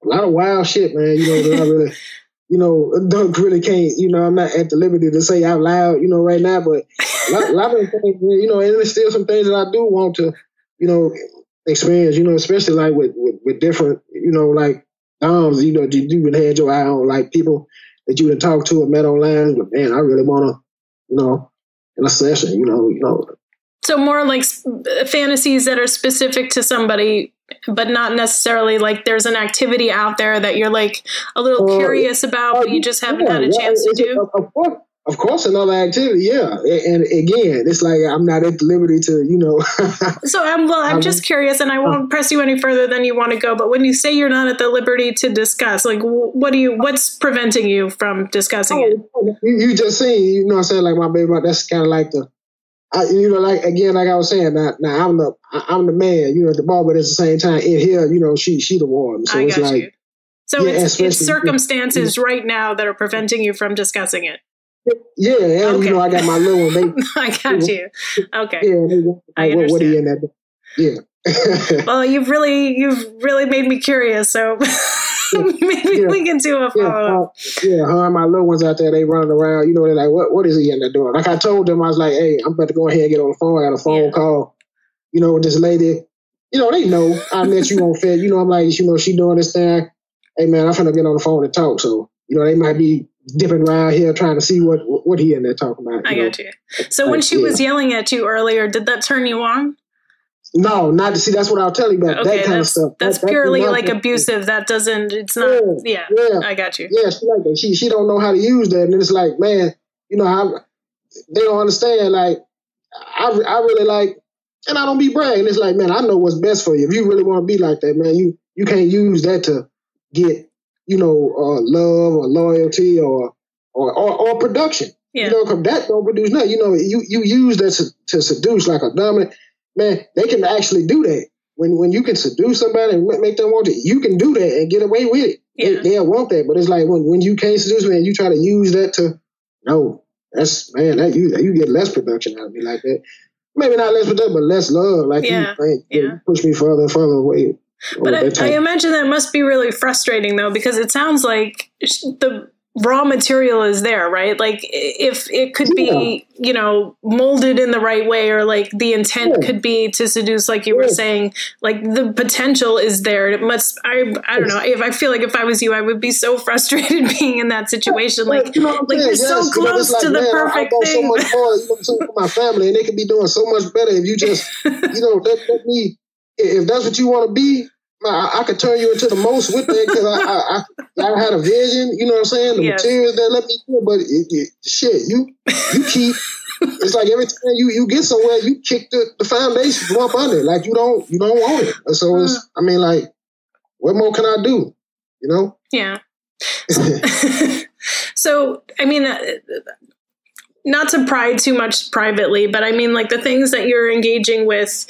a lot of wild shit, man. You know that I really, you know, don't really can't. You know, I'm not at the liberty to say out loud, you know, right now. But a lot, a lot of things, you know, and there's still some things that I do want to, you know, experience. You know, especially like with with, with different, you know, like doms. You know, you, you would had your eye on like people that you would talk to or met online. But man, I really want to, you know, in a session, you know, you know, so more like fantasies that are specific to somebody, but not necessarily like there's an activity out there that you're like a little uh, curious about, but you just haven't yeah, had a chance to do. Of course, of course, another activity, yeah. And again, it's like I'm not at the liberty to, you know. so I'm well. I'm, I'm just curious, and I won't uh, press you any further than you want to go. But when you say you're not at the liberty to discuss, like, what do you? What's preventing you from discussing oh, it? You, you just seen, you know, I'm saying like my baby. That's kind of like the I, you know, like again, like I was saying, now, now I'm the I'm the man, you know, at the bar, but at the same time, in here, you know, she she the one. So I it's like, you. so yeah, it's, it's circumstances yeah. right now that are preventing you from discussing it. Yeah, and okay. you know, I got my little one. They, I got you. Okay. Yeah, they, I understand. What, are you in that? Yeah. well, you've really you've really made me curious. So Maybe yeah. we can do a follow up. Yeah, her uh, and my little ones out there, they running around. You know, they're like, what, what is he in there doing? Like I told them, I was like, hey, I'm about to go ahead and get on the phone. I got a phone yeah. call, you know, with this lady. You know, they know I met you on Fet. You know, I'm like, you know, she doing this thing. Hey, man, I'm gonna get on the phone and talk. So, you know, they might be dipping around here trying to see what what he in there talking about. I got you. So like, when she yeah. was yelling at you earlier, did that turn you on? No, not to see. That's what I'll tell you about okay, that kind of stuff. That's that, purely like abusive. That doesn't. It's not. Yeah, yeah, yeah, I got you. Yeah, she like that. She she don't know how to use that, and it's like, man, you know, I, they don't understand. Like, I I really like, and I don't be bragging. It's like, man, I know what's best for you. If you really want to be like that, man, you you can't use that to get, you know, uh, love or loyalty or or or, or production. Yeah. You know, because that don't produce nothing. You know, you you use that to, to seduce like a dominant man, they can actually do that. When when you can seduce somebody and make them want it, you can do that and get away with it. Yeah. They, will want that, but it's like when, when you can't seduce me and you try to use that to no, that's man, that you you get less production out of me like that. Maybe not less production, but less love. Like yeah. you, man, yeah. you push me further and further away. But I, I, imagine that must be really frustrating though, because it sounds like the raw material is there, right? Like if it could be, you know, molded in the right way or like the intent Yeah. could be to seduce like you were saying, like the potential is there. It must I I don't know. If I feel like if I was you, I would be so frustrated being in that situation. Like you know like you're so Yes, know, close it's to the man, perfect I, thing. so much more, you know, so for my family, and they could be doing so much better if you just, you know, let, let me. If that's what you want to be, I, I could turn you into the most with that because I, I, I, had a vision. You know what I'm saying? The Yes. materials that let me do, it, but it, it, shit, you you keep. It's like every time you, you get somewhere, you kick the, the foundation from up under. Like you don't you don't want it. And So it's I mean like, what more can I do? You know? yeah. so i mean uh, not to pry too much privately but i mean like the things that you're engaging with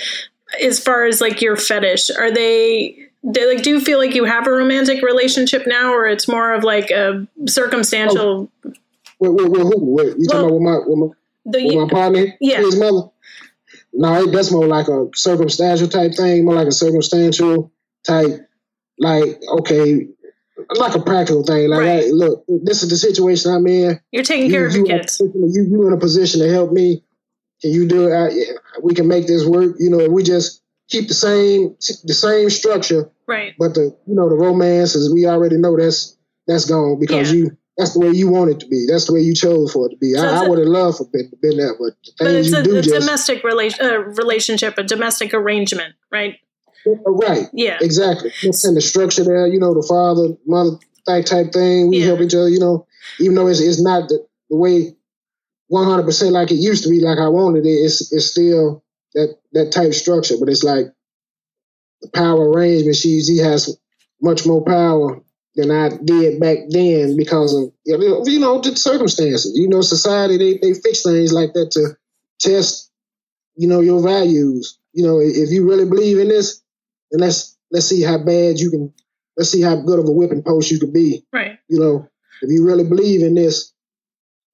as far as like your fetish are they they like do you feel like you have a romantic relationship now or it's more of like a circumstantial oh. With, with, with who? With, you talking about with my with my the with my partner, Yeah. his mother. No, it- that's more like a circumstantial type thing, more like a circumstantial type, like okay, like a practical thing. Like, Right. hey, look, this is the situation I'm in. you're taking care of your you, kids You, you in a position to help me. Can you do it? I, we can make this work. You know, if we just keep the same the same structure, right but the you know the romance is we already know that's that's gone because Yeah. you that's the way you want it to be. That's the way you chose for it to be. So I, I would have loved for been been that, but the but things it's you a, do a just domestic rela- uh, relationship a domestic arrangement right right. yeah Exactly. And the structure there, you know, the father, mother type type thing. We Yeah. help each other, you know, even though it's, it's not the, the way 100% like it used to be, like I wanted it, it's, it's still that, that type structure, but it's like the power arrangement. She's, he has much more power than I did back then because of, you know, you know, the circumstances. You know, society, they, they fix things like that to test, you know, your values. You know, if you really believe in this, then let's let's see how bad you can let's see how good of a whipping post you can be. right You know, if you really believe in this,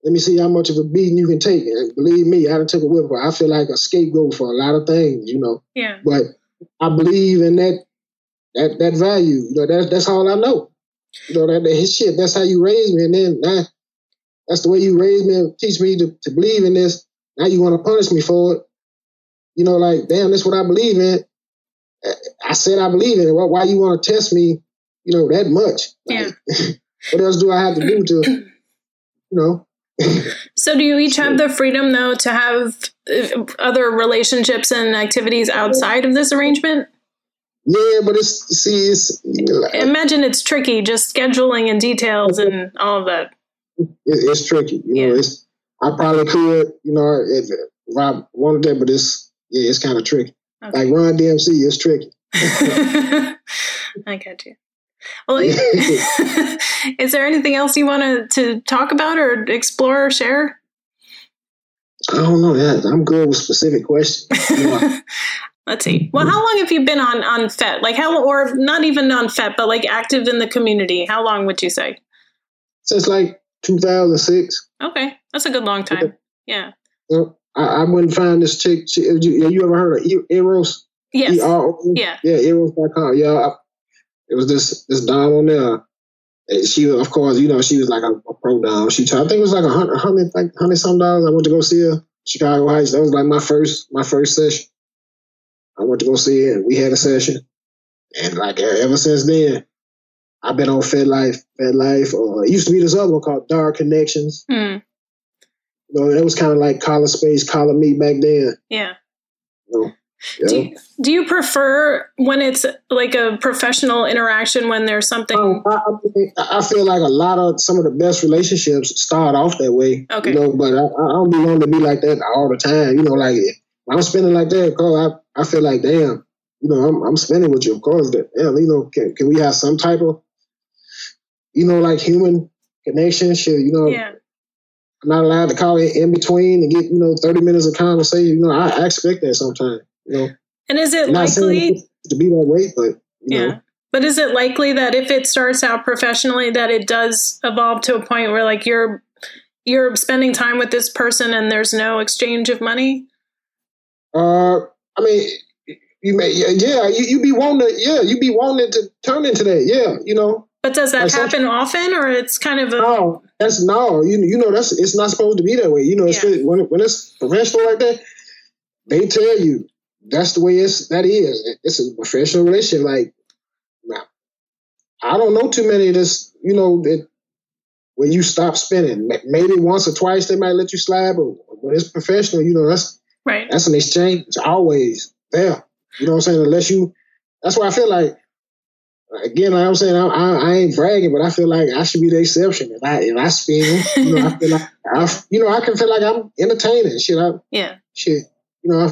let me see how much of a beating you can take. And believe me, I done took a whipping. I feel like a scapegoat for a lot of things, you know. yeah But I believe in that that that value. You know, that's that's all I know. You know, that, that his shit, that's how you raised me. And then that, that's the way you raised me and teach me to, to believe in this. Now you want to punish me for it. You know, like, damn, that's what I believe in. I said I believe in it. Why, why you want to test me, you know, that much? Like, what else do I have to do to, you know? So, do you each have the freedom, though, to have uh, other relationships and activities outside of this arrangement? Yeah, but it's, see, it's, it, Imagine it's tricky, just scheduling and details and all of that. it's tricky. You know, Yeah. it's, I probably could, you know, if, if I wanted that, but it's, yeah, it's kind of tricky. Okay. Like Run DMC, it's tricky. I got you. Well, is there anything else you want to, talk about or explore or share? I don't know. Yeah, I'm good with specific questions. Let's see. Well, how long have you been on on FET? Like how, or not even on FET, but like active in the community? How long would you say? since like 2006, Okay, that's a good long time. Yeah. you I, I wouldn't find this chick. She, you, you ever heard of Eros? Yes. E-R-O? Yeah. Yeah, Eros.com. Yeah, I, it was this this dom on there. And she, of course, you know, she was like a, a pro dom. She, charged- I think it was like a hundred, hundred, like hundred some dollars. I went to go see her, Chicago Heights. That was like my first, my first session. I went to go see her, and we had a session. And like ever since then, I've been on FetLife, Fed Life. Or it used to be this other one called Dark Connections. Hmm. You know, that was kind of like Collar Space, Collar Me back then. Yeah. You know, you Do you, do you prefer when it's like a professional interaction when there's something? Um, I, I, feel like a lot of some of the best relationships start off that way. Okay. You know, but I, I don't be wanting to be like that all the time. You know, like I'm spending like that, cause I, I feel like damn, you know, I'm, I'm spending with you. Of course, that damn, you know, can, can we have some type of, you know, like human connection? Shit, you know, yeah. I'm not allowed to call it in between and get you know 30 minutes of conversation. You know, I, I expect that sometimes. You know, And is it I'm not saying likely? to be that way, but you Yeah. know. But is it likely that if it starts out professionally, that it does evolve to a point where like you're you're spending time with this person and there's no exchange of money? Uh, I mean, you may, yeah, you, you be wanting to, yeah, you be wanting to turn into that, yeah, you know. But does that Like, happen often, or it's kind of a No, that's no. You you know that's it's not supposed to be that way. You know, it's Yeah. when when it's professional like that, they tell you that's the way it's that is. It's a professional relationship. Like, now, I don't know too many of this. You know that when you stop spending, ma- maybe once or twice they might let you slide, but when it's professional, you know that's right? that's an exchange. It's always there. You know what I'm saying? Unless you, that's why I feel like. Again, like I'm saying I, I, I ain't bragging, but I feel like I should be the exception. If I if I spend, you know, I feel like I, you know, I can feel like I'm entertaining. Shit, I, Yeah, shit, you know,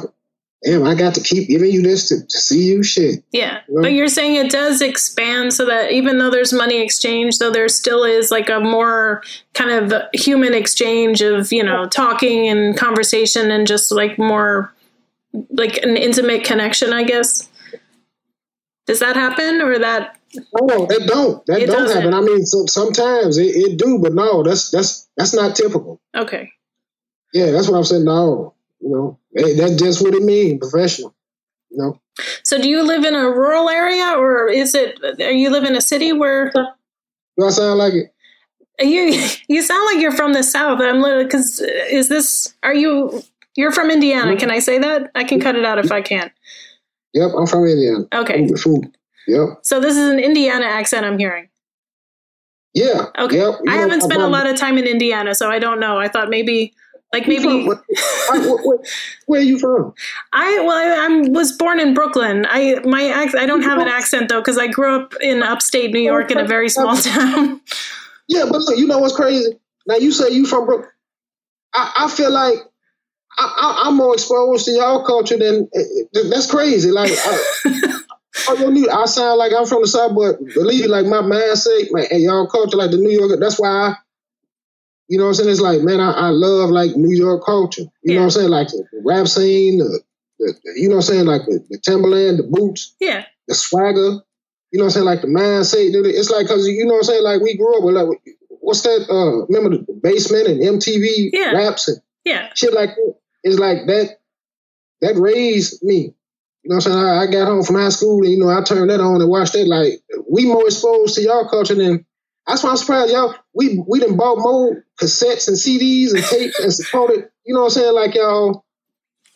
damn, I got to keep giving you this to, to see you. Shit, yeah. Well- But you're saying it does expand so that even though there's money exchange, though there still is like a more kind of human exchange of you know talking and conversation and just like more like an intimate connection, I guess. Does that happen, or that? no, that don't that It don't doesn't. happen. I mean, so, sometimes it, it do, but no, that's that's that's not typical. Okay, Yeah, that's what I'm saying. No, you know, hey, that's just what it means, professional. You know. so do you live in a rural area, or is it? Are you live in a city where? Do I sound like it? You you sound like you're from the south. I'm literally because is this? Are you? You're from Indiana. Mm-hmm. Can I say that? I can cut it out if I can. Yep, I'm from Indiana. Okay. Food. Yep. So this is an Indiana accent I'm hearing. Yeah. Okay. Yep. I haven't spent a lot of time in Indiana, so I don't know. I thought maybe, like maybe what- I- what- what- where are you from? I well I, I was born in Brooklyn. I my ac- I don't have an accent though because I grew up in upstate New York in a very small town. Yeah, but look, you know what's crazy? Now you say you from Brooklyn. I, I feel like I, I'm more exposed to y'all culture than eh, eh, that's crazy. Like, I, I, don't need- I sound like I'm from the south, but believe me, like my mindset, man, and y'all culture, like the New Yorker. That's why I, you know what I'm saying? It's like, man, I, I love like New York culture. You know what I'm saying? Like the, the rap scene, the, the, you know what I'm saying? Like the, the Timberland, the boots, yeah, the swagger. You know what I'm saying? Like the mindset. It's like because you know what I'm saying. Like we grew up with like what's that? Uh, remember the basement and MTV Yeah. raps and yeah, shit like that. It's like that. That raised me. You know what I'm saying? I, I got home from high school and you know I turned that on and watched that. Like we more exposed to y'all culture than. That's why I'm surprised y'all. We we done bought more cassettes and CDs and tapes and supported. You know what I'm saying? Like y'all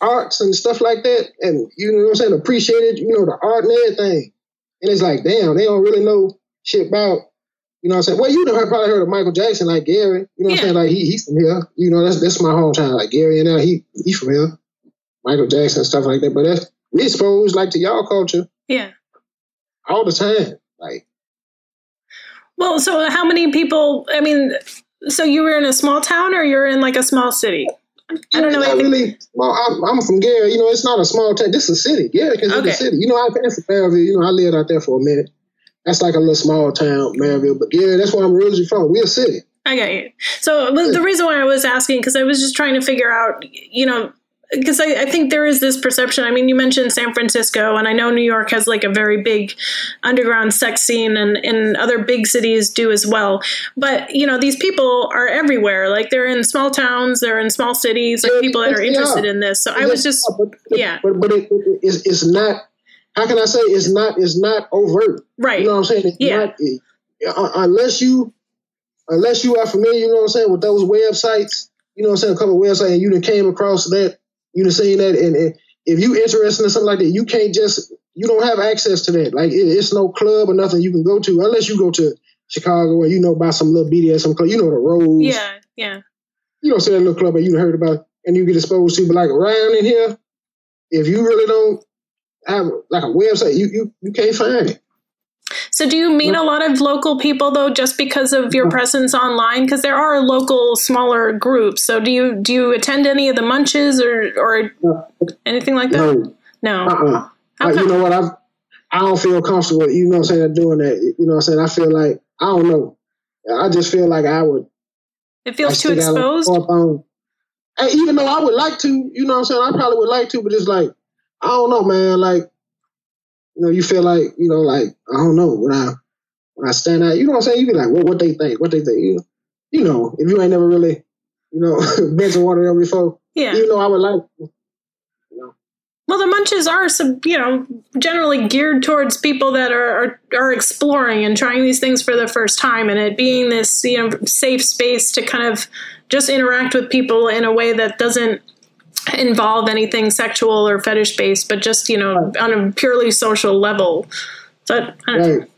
arts and stuff like that, and you know what I'm saying? Appreciated. You know the art and everything. And it's like, damn, they don't really know shit about. You know what I'm saying? Well, you know, I probably heard of Michael Jackson, like Gary. You know what Yeah. I'm saying? Like he, he's from here. You know, that's that's my hometown. Like Gary and now he he from here. Michael Jackson and stuff like that. But that's we exposed like to y'all culture yeah. all the time. Like Well, so how many people? I mean, so you were in a small town or you're in like a small city? I don't know It's anything. really. Well, I'm, I'm from Gary. You know, it's not a small town. This is a city. Yeah, is Okay. a city. You know, I passed from Merrillville. You know, I lived out there for a minute. That's like a little small town, Merrillville. But yeah, that's where I'm originally from. We're a city. I got you. So well, the reason why I was asking because I was just trying to figure out, you know, because I, I think there is this perception. I mean, you mentioned San Francisco, and I know New York has like a very big underground sex scene, and, and other big cities do as well. But you know, these people are everywhere. Like they're in small towns, they're in small cities, like Yeah, people that are interested are. in this. So I was just, but, but, yeah. But but it, it, it's, it's not. How can I say it's not? It's not overt. right. You know what I'm saying? It's Yeah. not, it- uh, unless you unless you are familiar, you know what I'm saying, with those websites, you know what I'm saying, a couple of websites, and you came across that, you done saying that, and, and if you interested in something like that, you can't just you don't have access to that. Like it, it's no club or nothing you can go to unless you go to Chicago and you know about some little BDSM club, you know the Rose, yeah. Yeah. you don't say that little club that you heard about and you get exposed to, but like around in here, if you really don't have like a website, you you, you can't find it. So do you meet a lot of local people though, just because of your mm-hmm. presence online? Because there are local smaller groups. So do you do you attend any of the munches or or anything like that? No. No. Uh-uh. Uh, like, you know what? I I don't feel comfortable. You know what I'm saying? Doing that. You know what I'm saying? I feel like I don't know. I just feel like I would. It feels too stick out a exposed. sore thumb. And even though I would like to, you know what I'm saying? I probably would like to, but it's like I don't know, man. Like you know, you feel like you know, like I don't know when I when I stand out. You know what I'm saying? You be like, well, what they think? What they think? You know, you know, if you ain't never really, you know, been to one of them before, Yeah. even though I would like. Well, the munches are some, you know, generally geared towards people that are, are, are exploring and trying these things for the first time, and it being this you know safe space to kind of just interact with people in a way that doesn't involve anything sexual or fetish based, but just you know on a purely social level. So I, right.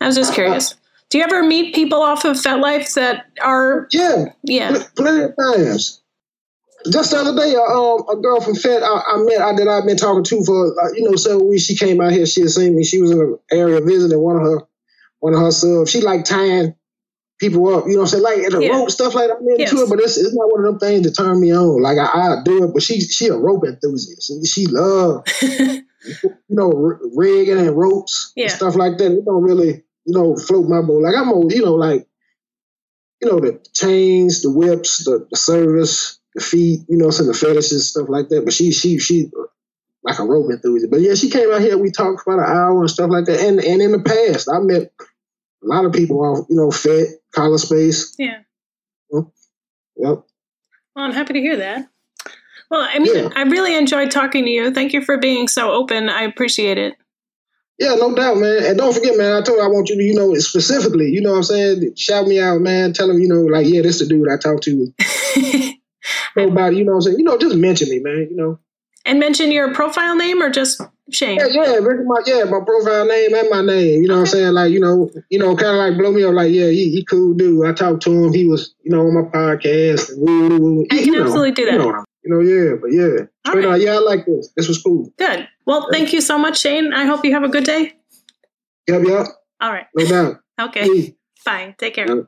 I was just curious. Do you ever meet people off of FetLife that are? Yeah, yeah, plenty of times just the other day, uh, um, a girl from Fet I, I met, I, that I've been talking to for uh, you know several weeks. She came out here. She had seen me. She was in an area visiting one of her one of her subs. She like tying people up. You know what I'm saying? Like the yeah. rope stuff like that. I'm into yes. it, but it's, it's not one of them things that turn me on. Like I, I do it, but she she a rope enthusiast. She love you know rigging and ropes yeah. and stuff like that. It don't really you know float my boat. Like I'm old, you know like you know the chains, the whips, the, the service the feet, you know, some of the fetishes stuff like that. But she she she like a rope enthusiast. But yeah, she came out here. We talked for about an hour and stuff like that. And and in the past, I met a lot of people are, you know, Fet, Collar Space. Yeah. Yep. Well, I'm happy to hear that. Well, I mean, yeah. I really enjoyed talking to you. Thank you for being so open. I appreciate it. Yeah, no doubt, man. And don't forget, man, I told you I want you to, you know, specifically, you know what I'm saying? Shout me out, man. Tell them, you know, like, yeah, this the dude I talked to. Nobody, you know what I'm saying? You know, just mention me, man, you know. And mention your profile name or just Shane? Yeah, yeah, my yeah, my profile name and my name. You know okay. what I'm saying? Like, you know, you know, kinda like blow me up like, yeah, he, he cool dude. I talked to him, he was, you know, on my podcast. Woo, woo, woo. I can know, absolutely do that. You know, you know, yeah, but yeah. Uh, right. out, yeah, I like this. This was cool. Good. Well, thank you so much, Shane. I hope you have a good day. Yep, yep. All right. No doubt. okay. Peace. Bye. Take care. Yep.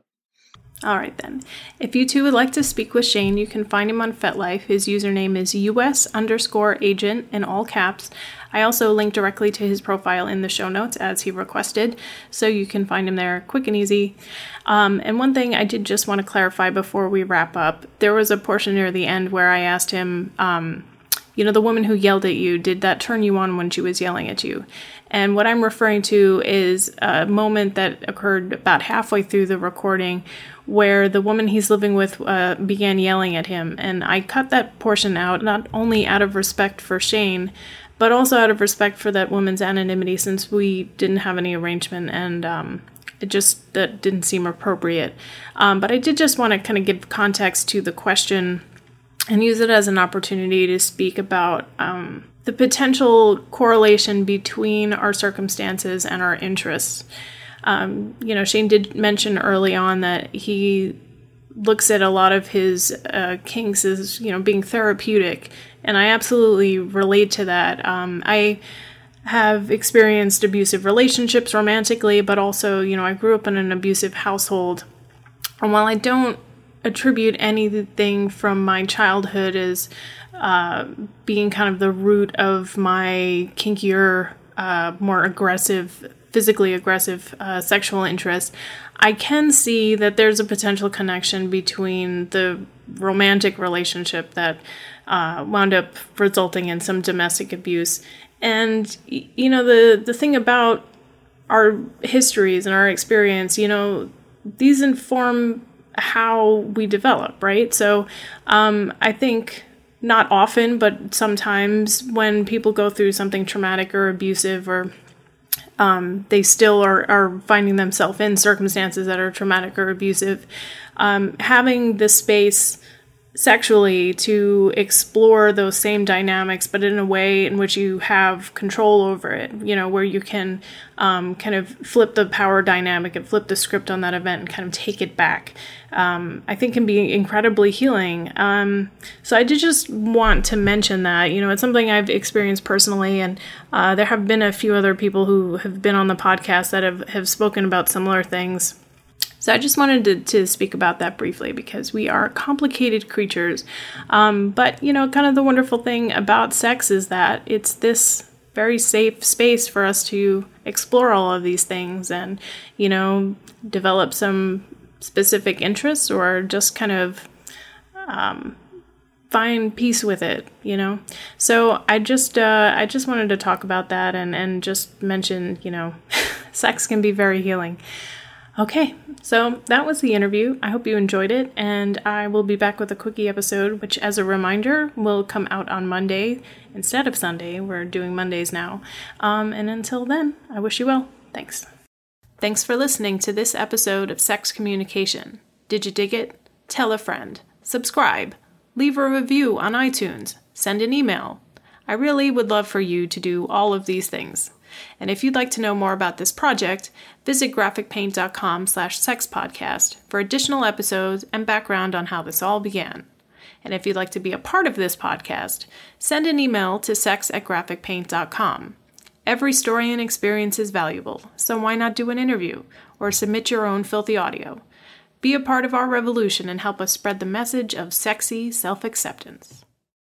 All right, then. If you two would like to speak with Shane, you can find him on FetLife. His username is US underscore agent in all caps. I also link directly to his profile in the show notes as he requested, so you can find him there quick and easy. Um, and one thing I did just want to clarify before we wrap up there was a portion near the end where I asked him, um, you know, the woman who yelled at you, did that turn you on when she was yelling at you? And what I'm referring to is a moment that occurred about halfway through the recording where the woman he's living with uh, began yelling at him. And I cut that portion out, not only out of respect for Shane, but also out of respect for that woman's anonymity since we didn't have any arrangement and um, it just that didn't seem appropriate. Um, but I did just want to kind of give context to the question and use it as an opportunity to speak about um, the potential correlation between our circumstances and our interests. Um, you know, Shane did mention early on that he looks at a lot of his uh, kinks as you know being therapeutic, and I absolutely relate to that. Um, I have experienced abusive relationships romantically, but also you know I grew up in an abusive household, and while I don't attribute anything from my childhood as uh, being kind of the root of my kinkier, uh, more aggressive, physically aggressive uh, sexual interest, I can see that there's a potential connection between the romantic relationship that uh, wound up resulting in some domestic abuse. And, you know, the, the thing about our histories and our experience, you know, these inform how we develop, right? So um, I think not often, but sometimes when people go through something traumatic or abusive or um, they still are, are finding themselves in circumstances that are traumatic or abusive, um, having the space sexually to explore those same dynamics, but in a way in which you have control over it, you know, where you can um, kind of flip the power dynamic and flip the script on that event and kind of take it back, um, I think can be incredibly healing. Um, so I did just want to mention that, you know, it's something I've experienced personally, and uh, there have been a few other people who have been on the podcast that have, have spoken about similar things. So I just wanted to, to speak about that briefly because we are complicated creatures. Um, but, you know, kind of the wonderful thing about sex is that it's this very safe space for us to explore all of these things and, you know, develop some specific interests or just kind of um, find peace with it you know so i just uh, i just wanted to talk about that and and just mention you know sex can be very healing Okay, so that was the interview. I hope you enjoyed it, and I will be back with a quickie episode, which, as a reminder, will come out on Monday instead of Sunday. We're doing Mondays now. Um, and until then, I wish you well. Thanks. Thanks for listening to this episode of Sex Communication. Did you dig it? Tell a friend. Subscribe. Leave a review on iTunes. Send an email. I really would love for you to do all of these things. And if you'd like to know more about this project, visit graphicpaint.com slash sexpodcast for additional episodes and background on how this all began. And if you'd like to be a part of this podcast, send an email to sex at graphicpaint.com. Every story and experience is valuable, so why not do an interview or submit your own filthy audio? Be a part of our revolution and help us spread the message of sexy self acceptance.